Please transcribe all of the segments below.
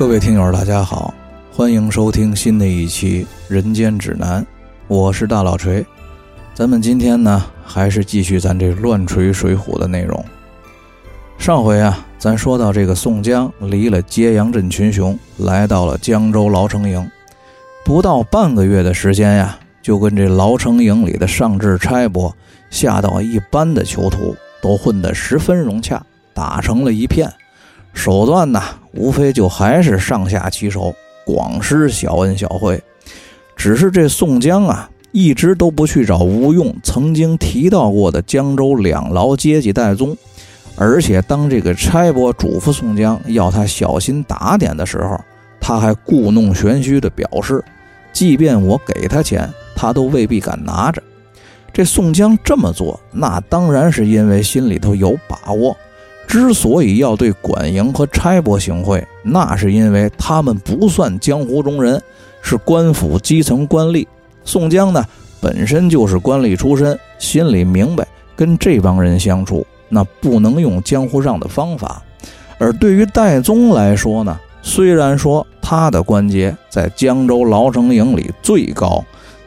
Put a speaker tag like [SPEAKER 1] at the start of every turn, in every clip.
[SPEAKER 1] 各位听友，大家好，欢迎收听新的一期《人间指南》，我是大老锤。咱们今天呢，还是继续咱这乱锤水浒的内容。上回啊，咱说到这个宋江离了揭阳镇群雄，来到了江州牢城营，不到半个月的时间呀，就跟这牢城营里的上至差拨，下到一般的囚徒，都混得十分融洽，打成了一片。手段呢，无非就还是上下其手，广施小恩小惠。只是这宋江啊，一直都不去找吴用曾经提到过的江州两牢阶级戴宗，而且当这个差拨嘱咐宋江要他小心打点的时候，他还故弄玄虚的表示，即便我给他钱，他都未必敢拿着。这宋江这么做，那当然是因为心里头有把握。之所以要对管营和差拨行贿，那是因为他们不算江湖中人，是官府基层官吏。宋江呢，本身就是官吏出身，心里明白跟这帮人相处，那不能用江湖上的方法。而对于戴宗来说呢，虽然说他的官阶在江州牢城营里最高，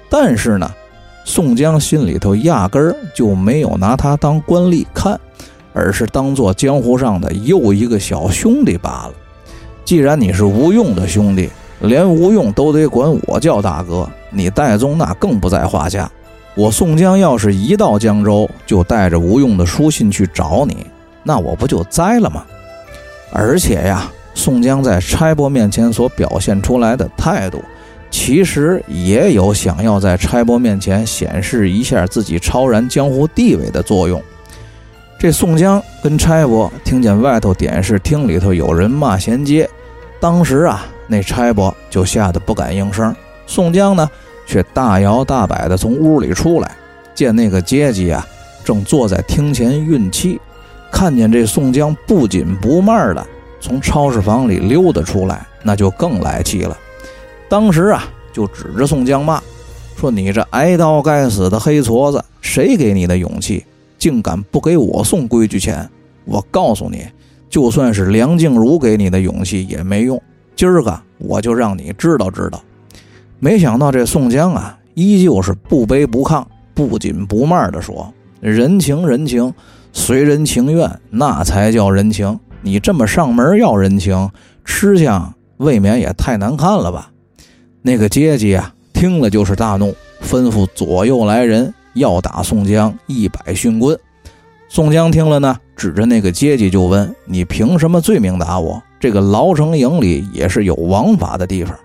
[SPEAKER 1] 但是呢，宋江心里头压根儿就没有拿他当官吏看。而是当做江湖上的又一个小兄弟罢了。既然你是吴用的兄弟，连吴用都得管我叫大哥，你戴宗那更不在话下。我宋江要是一到江州就带着吴用的书信去找你，那我不就栽了吗？而且呀，宋江在差拨面前所表现出来的态度，其实也有想要在差拨面前显示一下自己超然江湖地位的作用。这宋江跟差拨听见外头点视厅里头有人骂贤接，当时啊，那差拨就吓得不敢应声。宋江呢，却大摇大摆地从屋里出来，见那个阶级啊，正坐在厅前运气，看见这宋江不紧不慢的从超市房里溜达出来，那就更来气了。当时啊，就指着宋江骂，说：“你这挨刀该死的黑矬子，谁给你的勇气？”竟敢不给我送规矩钱！我告诉你，就算是梁静茹给你的勇气也没用。今儿个我就让你知道知道。没想到这宋江啊，依旧是不卑不亢、不紧不慢地说：“人情人情，随人情愿，那才叫人情。你这么上门要人情，吃相未免也太难看了吧？”那个阶级啊，听了就是大怒，吩咐左右来人。要打宋江一百训棍，宋江听了呢，指着那个阶级就问：“你凭什么罪名打我？这个牢城营里也是有王法的地方。”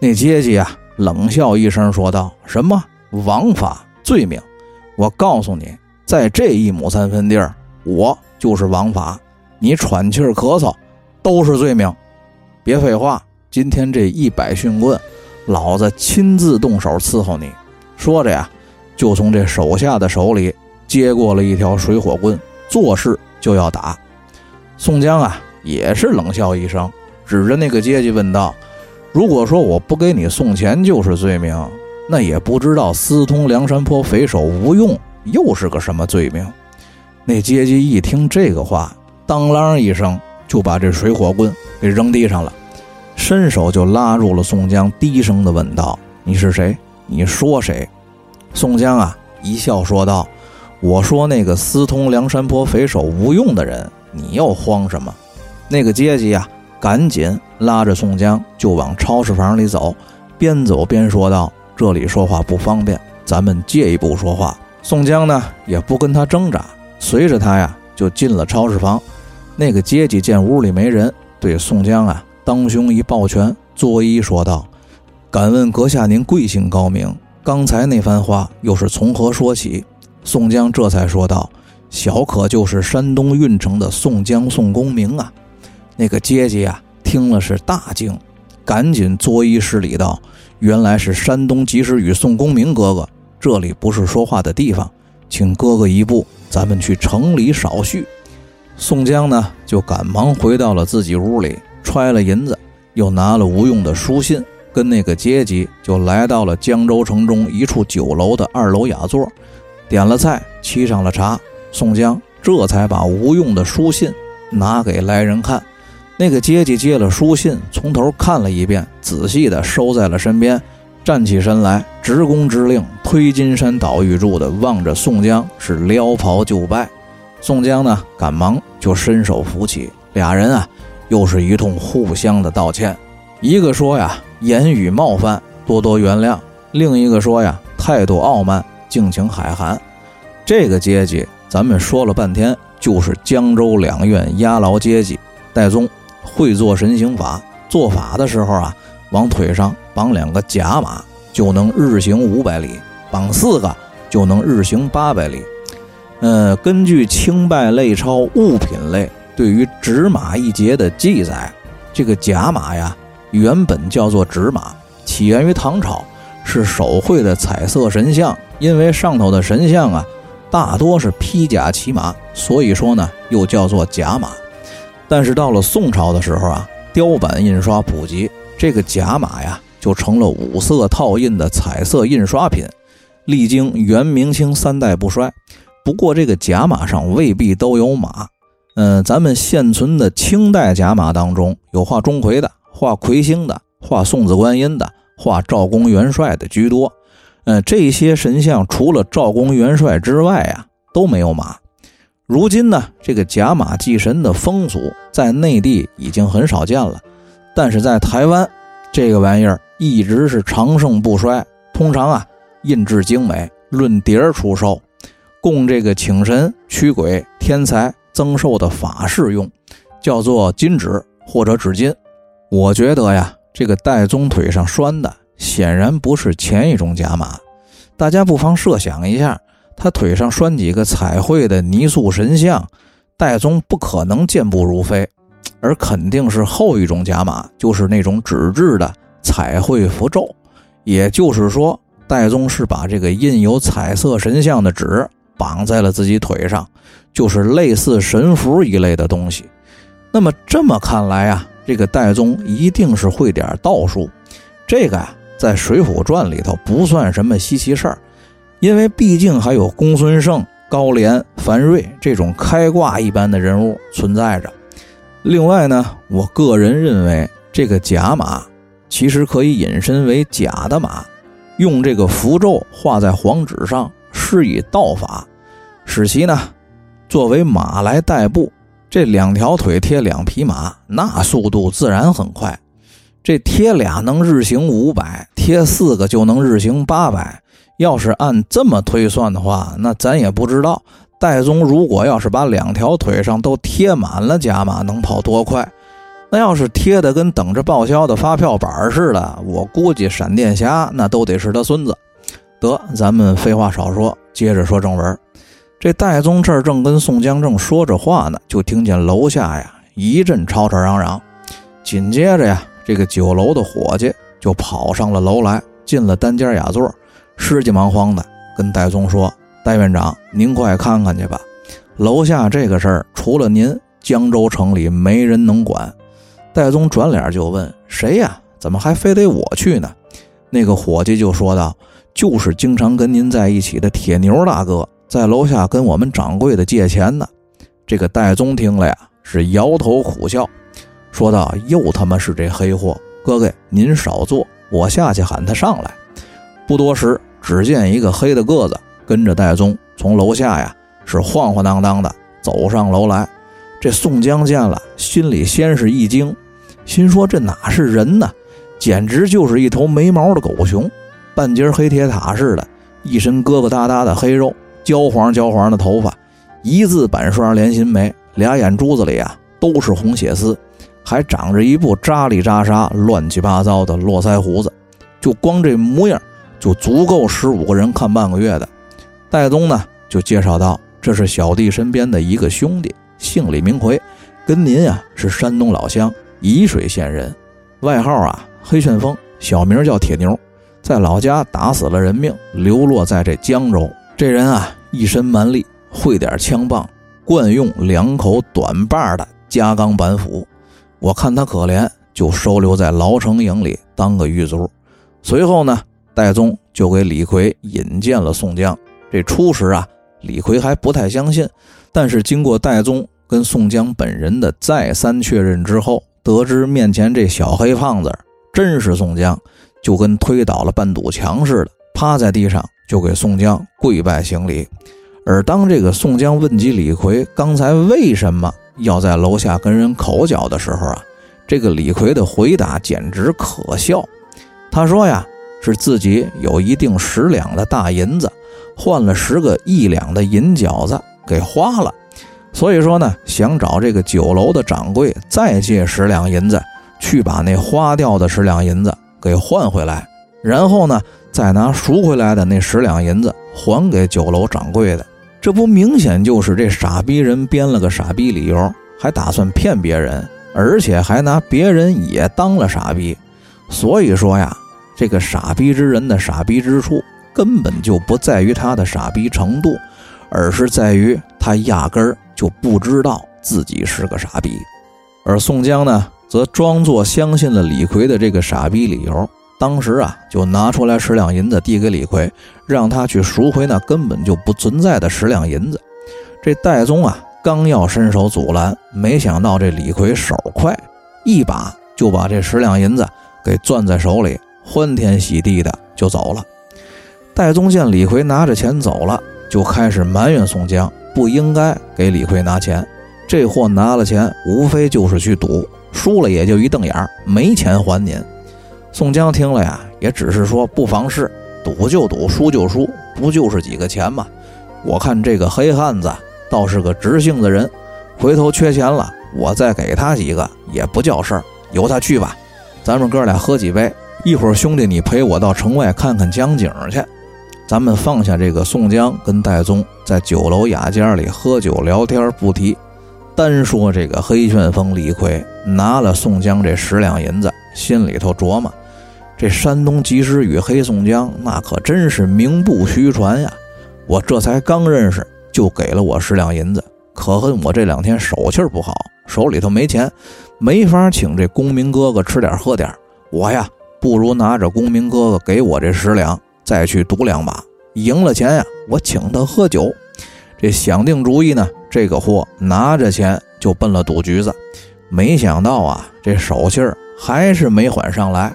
[SPEAKER 1] 那阶级啊，冷笑一声说道：“什么王法罪名？我告诉你，在这一亩三分地儿，我就是王法。你喘气儿咳嗽，都是罪名。别废话，今天这一百训棍，老子亲自动手伺候你。”说着呀。就从这手下的手里接过了一条水火棍，作势就要打。宋江啊，也是冷笑一声，指着那个阶级问道：“如果说我不给你送钱就是罪名，那也不知道私通梁山泊匪首吴用又是个什么罪名？”那阶级一听这个话，当啷一声就把这水火棍给扔地上了，伸手就拉住了宋江，低声的问道：“你是谁？你说谁？”宋江啊，一笑说道：“我说那个私通梁山泊匪首吴用的人，你又慌什么？”那个阶级啊，赶紧拉着宋江就往超市房里走，边走边说道：“这里说话不方便，咱们借一步说话。”宋江呢，也不跟他挣扎，随着他呀就进了超市房。那个阶级见屋里没人，对宋江啊当胸一抱拳，作揖说道：“敢问阁下您贵姓高明？”刚才那番话又是从何说起？宋江这才说道：“小可就是山东运城的宋江，宋公明啊。”那个阶级啊，听了是大惊，赶紧作揖施礼道：“原来是山东及时雨宋公明哥哥，这里不是说话的地方，请哥哥一步，咱们去城里少叙。”宋江呢，就赶忙回到了自己屋里，揣了银子，又拿了吴用的书信。跟那个阶级就来到了江州城中一处酒楼的二楼雅座，点了菜，沏上了茶。宋江这才把吴用的书信拿给来人看，那个阶级接了书信，从头看了一遍，仔细的收在了身边，站起身来，直躬直令，推金山倒玉柱的望着宋江，是撩袍就拜。宋江呢，赶忙就伸手扶起，俩人啊，又是一通互相的道歉。一个说呀，言语冒犯，多多原谅；另一个说呀，态度傲慢，敬请海涵。这个阶级，咱们说了半天，就是江州两院押牢阶级，戴宗。会做神行法，做法的时候啊，往腿上绑两个甲马，就能日行五百里；绑四个就能日行八百里。呃，根据清拜类钞物品类对于纸马一节的记载，这个甲马呀，原本叫做纸马，起源于唐朝，是手绘的彩色神像。因为上头的神像啊，大多是披甲骑马，所以说呢，又叫做甲马。但是到了宋朝的时候啊，雕版印刷普及，这个甲马呀就成了五色套印的彩色印刷品，历经元、明清三代不衰。不过这个甲马上未必都有马，嗯，咱们现存的清代甲马当中有画钟馗的、画魁星的、画送子观音的、画赵公元帅的居多。嗯，这些神像除了赵公元帅之外啊，都没有马。如今呢，这个假马祭神的风俗在内地已经很少见了，但是在台湾，这个玩意儿一直是长盛不衰。通常啊，印制精美，论碟儿出售，供这个请神、驱鬼、添财、增寿的法事用，叫做金纸或者纸巾。我觉得呀，这个戴宗腿上拴的显然不是前一种假马，大家不妨设想一下。他腿上拴几个彩绘的泥塑神像，戴宗不可能健步如飞，而肯定是后一种假马，就是那种纸质的彩绘符咒。也就是说，戴宗是把这个印有彩色神像的纸绑在了自己腿上，就是类似神符一类的东西。那么这么看来啊，这个戴宗一定是会点道术。这个呀，在《水浒传》里头不算什么稀奇事儿。因为毕竟还有公孙胜、高廉、樊瑞这种开挂一般的人物存在着。另外呢，我个人认为这个假马其实可以引申为假的马，用这个符咒画在黄纸上，施以道法，使其呢作为马来代步。这两条腿贴两匹马，那速度自然很快。这贴俩能日行五百，贴四个就能日行八百。要是按这么推算的话，那咱也不知道戴宗如果要是把两条腿上都贴满了甲马，能跑多快？那要是贴的跟等着报销的发票板似的，我估计闪电侠那都得是他孙子。得，咱们废话少说，接着说正文。这戴宗这儿正跟宋江正说着话呢，就听见楼下呀一阵吵吵嚷嚷，紧接着呀，这个酒楼的伙计就跑上了楼来，进了单间雅座。失急忙慌的跟戴宗说：“戴院长，您快看看去吧，楼下这个事儿除了您，江州城里没人能管。”戴宗转脸就问：“谁呀？怎么还非得我去呢？”那个伙计就说道：“就是经常跟您在一起的铁牛大哥，在楼下跟我们掌柜的借钱呢。”这个戴宗听了呀，是摇头苦笑，说道：“又他妈是这黑货！哥哥，您少坐，我下去喊他上来。”不多时，只见一个黑的个子跟着戴宗从楼下呀是晃晃荡荡的走上楼来。这宋江见了，心里先是一惊，心说这哪是人呢？简直就是一头没毛的狗熊，半截黑铁塔似的，一身疙疙瘩瘩的黑肉，焦黄焦黄的头发，一字板刷连心眉，俩眼珠子里啊都是红血丝，还长着一部扎里扎沙、乱七八糟的络腮胡子，就光这模样。就足够十五个人看半个月的。戴宗呢，就介绍道：“这是小弟身边的一个兄弟，姓李名奎，跟您啊是山东老乡，沂水县人，外号啊黑旋风，小名叫铁牛，在老家打死了人命，流落在这江州。这人啊一身蛮力，会点枪棒，惯用两口短把的夹钢板斧。我看他可怜，就收留在牢城营里当个狱卒。随后呢。”戴宗就给李逵引荐了宋江。这初时啊，李逵还不太相信，但是经过戴宗跟宋江本人的再三确认之后，得知面前这小黑胖子真是宋江，就跟推倒了半堵墙似的，趴在地上就给宋江跪拜行礼。而当这个宋江问及李逵刚才为什么要在楼下跟人口角的时候啊，这个李逵的回答简直可笑。他说呀，是自己有一锭十两的大银子，换了十个一两的银饺子给花了。所以说呢，想找这个酒楼的掌柜再借十两银子，去把那花掉的十两银子给换回来，然后呢，再拿赎回来的那十两银子还给酒楼掌柜的。这不明显就是这傻逼人编了个傻逼理由，还打算骗别人，而且还拿别人也当了傻逼。所以说呀，这个傻逼之人的傻逼之处，根本就不在于他的傻逼程度，而是在于他压根儿。就不知道自己是个傻逼，而宋江呢，则装作相信了李逵的这个傻逼理由。当时啊，就拿出来十两银子递给李逵，让他去赎回那根本就不存在的十两银子。这戴宗啊，刚要伸手阻拦，没想到这李逵手快，一把就把这十两银子给攥在手里，欢天喜地的就走了。戴宗见李逵拿着钱走了，就开始埋怨宋江。不应该给李逵拿钱，这货拿了钱，无非就是去赌，输了也就一瞪眼儿，没钱还您。宋江听了呀，也只是说不妨事，赌就赌，输就输，不就是几个钱吗？我看这个黑汉子倒是个直性子人，回头缺钱了，我再给他几个也不叫事儿，由他去吧。咱们哥俩喝几杯，一会儿兄弟你陪我到城外看看江景去。咱们放下这个宋江跟戴宗在酒楼雅间里喝酒聊天不提，单说这个黑旋风李逵拿了宋江这十两银子，心里头琢磨：这山东及时雨黑宋江那可真是名不虚传呀！我这才刚认识，就给了我十两银子，可恨我这两天手气不好，手里头没钱，没法请这公明哥哥吃点喝点。我呀，不如拿着公明哥哥给我这十两。再去赌两把，赢了钱呀，我请他喝酒。这想定主意呢，这个货拿着钱就奔了赌局子。没想到啊，这手气儿还是没缓上来。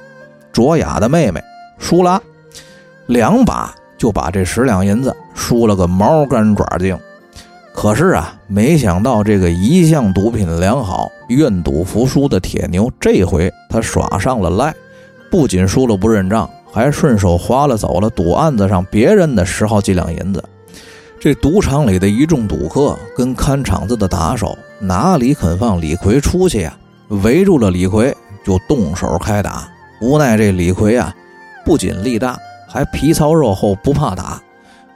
[SPEAKER 1] 卓雅的妹妹输了，两把就把这十两银子输了个毛干爪净。可是啊，没想到这个一向赌品良好、愿赌服输的铁牛，这回他耍上了赖，不仅输了不认账。还顺手划了走了赌案子上别人的十好几两银子，这赌场里的一众赌客跟看场子的打手哪里肯放李逵出去呀？围住了李逵就动手开打。无奈这李逵啊，不仅力大，还皮糙肉厚，不怕打，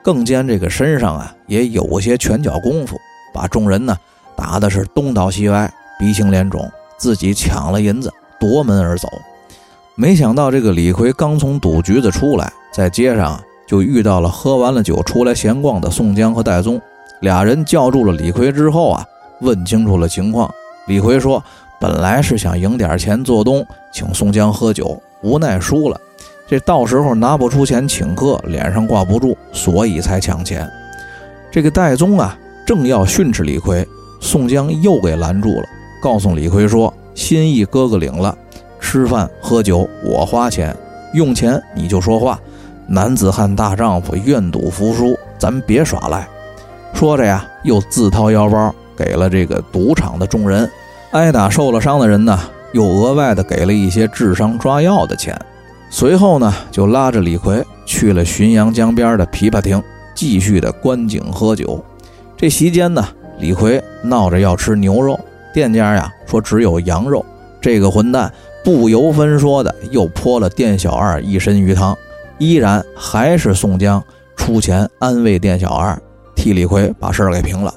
[SPEAKER 1] 更兼这个身上啊也有些拳脚功夫，把众人呢打的是东倒西歪，鼻青脸肿，自己抢了银子夺门而走。没想到这个李逵刚从赌局子出来，在街上就遇到了喝完了酒出来闲逛的宋江和戴宗，俩人叫住了李逵之后啊，问清楚了情况。李逵说：“本来是想赢点钱做东，请宋江喝酒，无奈输了，这到时候拿不出钱请客，脸上挂不住，所以才抢钱。”这个戴宗啊，正要训斥李逵，宋江又给拦住了，告诉李逵说：“心意哥哥领了。”吃饭喝酒我花钱，用钱你就说话。男子汉大丈夫，愿赌服输，咱别耍赖。说着呀，又自掏腰包给了这个赌场的众人。挨打受了伤的人呢，又额外的给了一些治伤抓药的钱。随后呢，就拉着李逵去了浔阳江边的琵琶亭，继续的观景喝酒。这席间呢，李逵闹着要吃牛肉，店家呀说只有羊肉。这个混蛋。不由分说的又泼了店小二一身鱼汤，依然还是宋江出钱安慰店小二，替李逵把事儿给平了。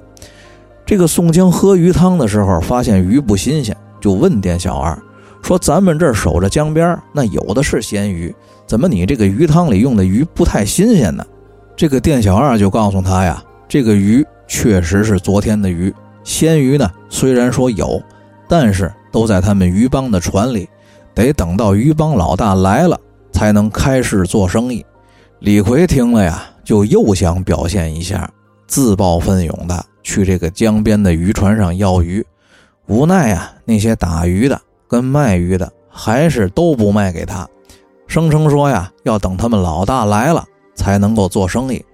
[SPEAKER 1] 这个宋江喝鱼汤的时候，发现鱼不新鲜，就问店小二说：“咱们这儿守着江边，那有的是鲜鱼，怎么你这个鱼汤里用的鱼不太新鲜呢？”这个店小二就告诉他呀：“这个鱼确实是昨天的鱼，鲜鱼呢虽然说有，但是都在他们鱼帮的船里。”得等到鱼帮老大来了，才能开市做生意。李逵听了呀，就又想表现一下，自报奋勇的去这个江边的渔船上要鱼。无奈呀，那些打鱼的跟卖鱼的还是都不卖给他，声称说呀，要等他们老大来了才能够做生意。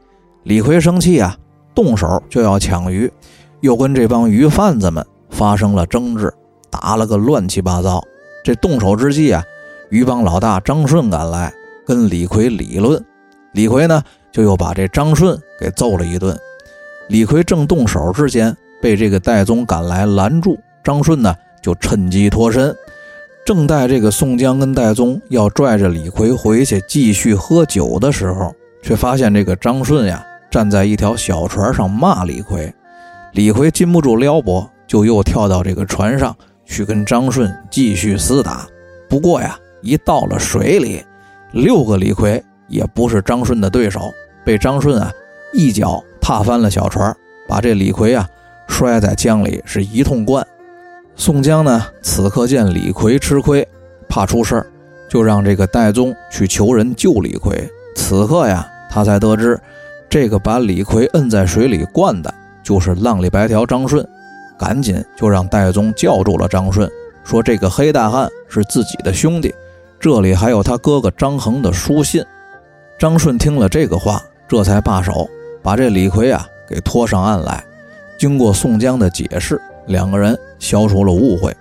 [SPEAKER 1] 李逵生气啊，动手就要抢鱼，又跟这帮鱼贩子们发生了争执，打了个乱七八糟。这动手之际啊，鱼帮老大张顺赶来跟李逵理论，李逵呢就又把这张顺给揍了一顿。李逵正动手之间，被这个戴宗赶来拦住，张顺呢就趁机脱身。正待这个宋江跟戴宗要拽着李逵回去继续喝酒的时候，却发现这个张顺呀。站在一条小船上骂李逵，李逵禁不住撩拨，就又跳到这个船上去跟张顺继续厮打。不过呀，一到了水里，六个李逵也不是张顺的对手，被张顺啊一脚踏翻了小船，把这李逵啊摔在江里是一通灌。宋江呢，此刻见李逵吃亏，怕出事儿就让这个戴宗去求人救李逵。此刻呀，他才得知。这个把李逵摁在水里灌的，就是浪里白条张顺，赶紧就让戴宗叫住了张顺，说这个黑大汉是自己的兄弟，这里还有他哥哥张衡的书信。张顺听了这个话，这才罢手，把这李逵啊给拖上岸来。经过宋江的解释，两个人消除了误会。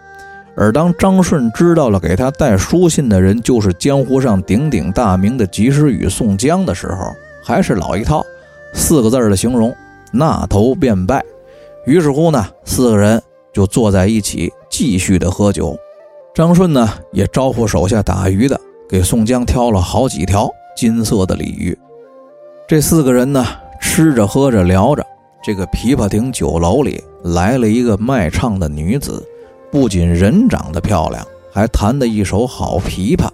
[SPEAKER 1] 而当张顺知道了给他带书信的人就是江湖上鼎鼎大名的及时雨宋江的时候，还是老一套。四个字的形容，那头便拜。于是乎呢，四个人就坐在一起继续的喝酒。张顺呢也招呼手下打鱼的，给宋江挑了好几条金色的鲤鱼。这四个人呢吃着喝着聊着，这个琵琶亭酒楼里来了一个卖唱的女子，不仅人长得漂亮，还弹得一手好琵琶。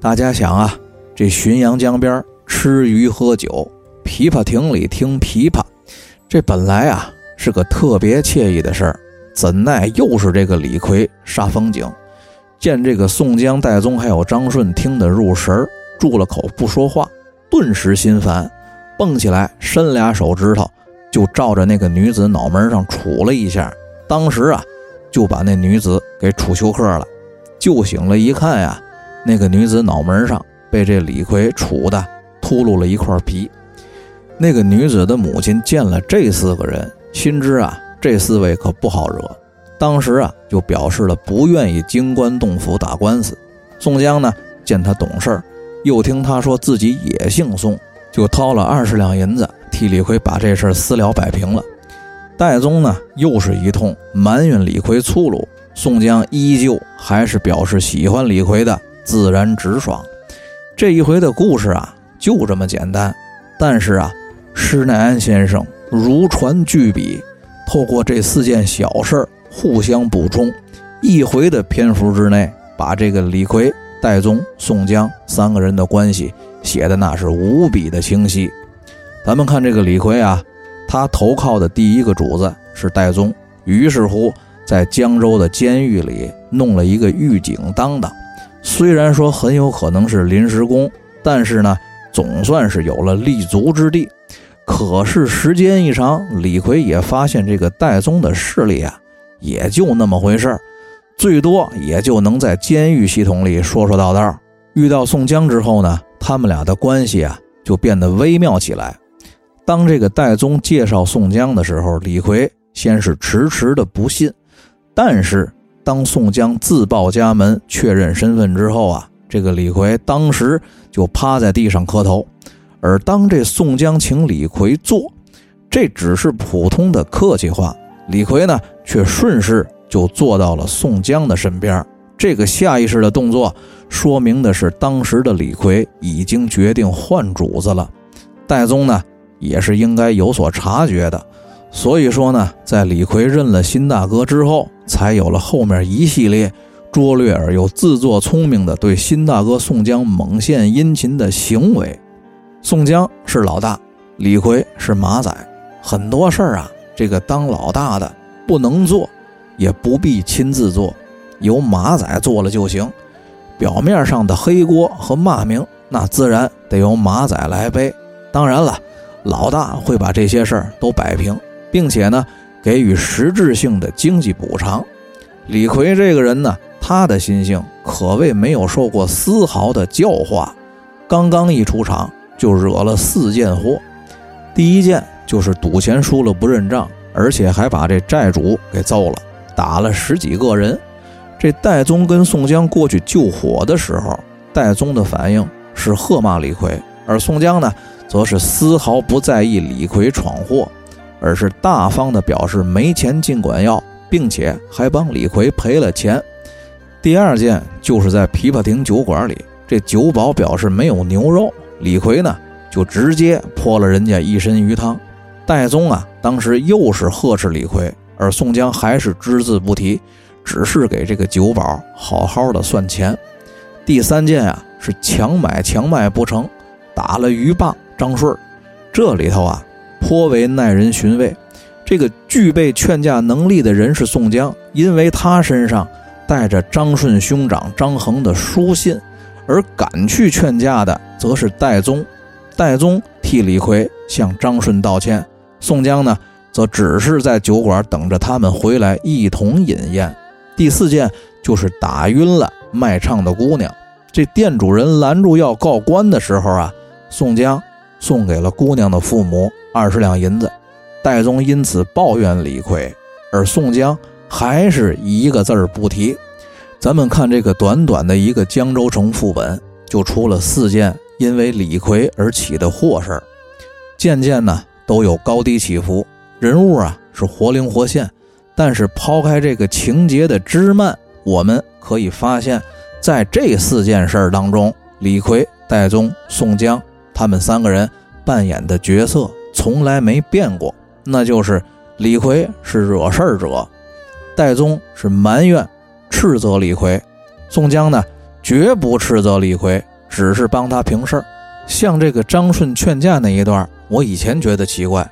[SPEAKER 1] 大家想啊，这浔阳江边吃鱼喝酒。琵琶亭里听琵琶，这本来啊是个特别惬意的事儿，怎奈又是这个李逵煞风景。见这个宋江、戴宗还有张顺听得入神住了口不说话，顿时心烦，蹦起来伸俩手指头就照着那个女子脑门上杵了一下，当时啊就把那女子给杵休克了。救醒了一看呀，那个女子脑门上被这李逵杵的秃噜了一块皮。那个女子的母亲见了这四个人，心知啊，这四位可不好惹，当时啊就表示了不愿意经官动府打官司。宋江呢，见他懂事儿，又听他说自己也姓宋，就掏了二十两银子替李逵把这事儿私了摆平了。戴宗呢，又是一通埋怨李逵粗鲁，宋江依旧还是表示喜欢李逵的自然直爽。这一回的故事啊，就这么简单，但是啊。施耐庵先生如传巨笔，透过这四件小事互相补充，一回的篇幅之内，把这个李逵、戴宗、宋江三个人的关系写的那是无比的清晰。咱们看这个李逵啊，他投靠的第一个主子是戴宗，于是乎在江州的监狱里弄了一个狱警当当。虽然说很有可能是临时工，但是呢，总算是有了立足之地。可是时间一长，李逵也发现这个戴宗的势力啊，也就那么回事儿最多也就能在监狱系统里说说道道。遇到宋江之后呢，他们俩的关系啊就变得微妙起来。当这个戴宗介绍宋江的时候，李逵先是迟迟的不信，但是当宋江自报家门确认身份之后啊，这个李逵当时就趴在地上磕头。而当这宋江请李逵坐，这只是普通的客气话，李逵呢却顺势就坐到了宋江的身边。这个下意识的动作，说明的是当时的李逵已经决定换主子了。戴宗呢也是应该有所察觉的，所以说呢，在李逵认了新大哥之后，才有了后面一系列拙劣而又自作聪明的对新大哥宋江猛献殷勤的行为。宋江是老大，李逵是马仔，很多事儿啊，这个当老大的不能做，也不必亲自做，由马仔做了就行。表面上的黑锅和骂名，那自然得由马仔来背。当然了，老大会把这些事儿都摆平，并且呢，给予实质性的经济补偿。李逵这个人呢，他的心性可谓没有受过丝毫的教化，刚刚一出场就惹了四件祸。第一件就是赌钱输了不认账，而且还把这债主给揍了，打了十几个人。这戴宗跟宋江过去救火的时候，戴宗的反应是喝骂李逵，而宋江呢，则是丝毫不在意李逵闯祸，而是大方的表示没钱尽管要，并且还帮李逵赔了钱。第二件就是在琵琶亭酒馆里，这酒保表示没有牛肉，李逵呢就直接泼了人家一身鱼汤。戴宗啊，当时又是呵斥李逵，而宋江还是只字不提，只是给这个酒保好好的算钱。第三件啊是强买强卖不成，打了鱼霸张顺这里头啊颇为耐人寻味。这个具备劝架能力的人是宋江，因为他身上。带着张顺兄长张衡的书信，而赶去劝架的则是戴宗。戴宗替李逵向张顺道歉，宋江呢，则只是在酒馆等着他们回来一同饮宴。第四件就是打晕了卖唱的姑娘。这店主人拦住要告官的时候啊，宋江送给了姑娘的父母二十两银子。戴宗因此抱怨李逵，而宋江。还是一个字儿不提。咱们看这个短短的一个江州城副本，就出了四件因为李逵而起的祸事儿，件件呢都有高低起伏，人物啊是活灵活现。但是抛开这个情节的枝蔓，我们可以发现，在这四件事儿当中，李逵、戴宗、宋江他们三个人扮演的角色从来没变过，那就是李逵是惹事儿者。戴宗是埋怨、斥责李逵，宋江呢绝不斥责李逵，只是帮他平事儿。像这个张顺劝架那一段，我以前觉得奇怪，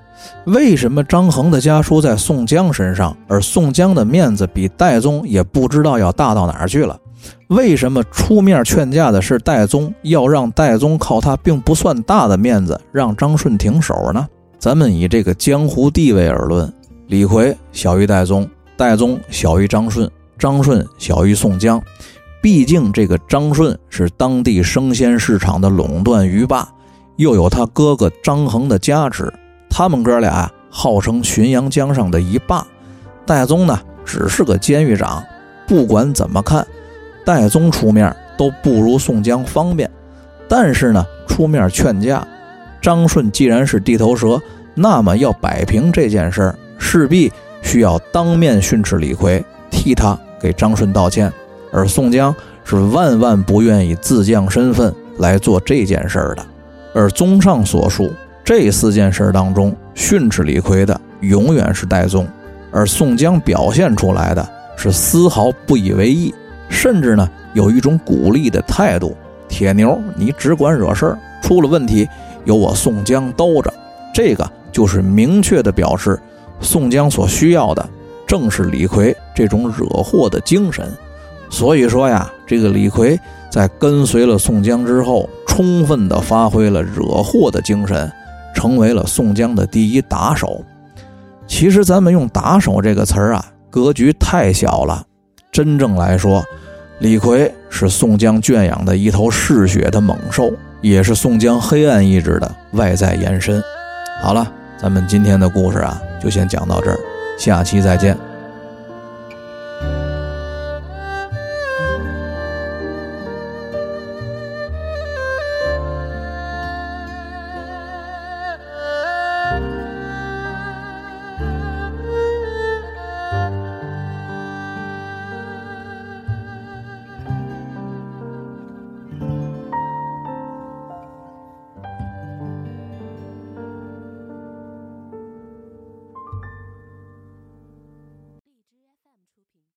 [SPEAKER 1] 为什么张衡的家书在宋江身上，而宋江的面子比戴宗也不知道要大到哪儿去了？为什么出面劝架的是戴宗，要让戴宗靠他并不算大的面子让张顺停手呢？咱们以这个江湖地位而论，李逵小于戴宗。戴宗小于张顺，张顺小于宋江。毕竟这个张顺是当地生鲜市场的垄断鱼霸，又有他哥哥张衡的加持，他们哥俩号称浔阳江上的一霸。戴宗呢，只是个监狱长。不管怎么看，戴宗出面都不如宋江方便。但是呢，出面劝架，张顺既然是地头蛇，那么要摆平这件事儿，势必。需要当面训斥李逵，替他给张顺道歉，而宋江是万万不愿意自降身份来做这件事儿的。而综上所述，这四件事当中，训斥李逵的永远是戴宗，而宋江表现出来的是丝毫不以为意，甚至呢有一种鼓励的态度。铁牛，你只管惹事儿，出了问题由我宋江兜着。这个就是明确的表示。宋江所需要的正是李逵这种惹祸的精神，所以说呀，这个李逵在跟随了宋江之后，充分的发挥了惹祸的精神，成为了宋江的第一打手。其实咱们用“打手”这个词儿啊，格局太小了。真正来说，李逵是宋江圈养的一头嗜血的猛兽，也是宋江黑暗意志的外在延伸。好了。咱们今天的故事啊，就先讲到这儿，下期再见。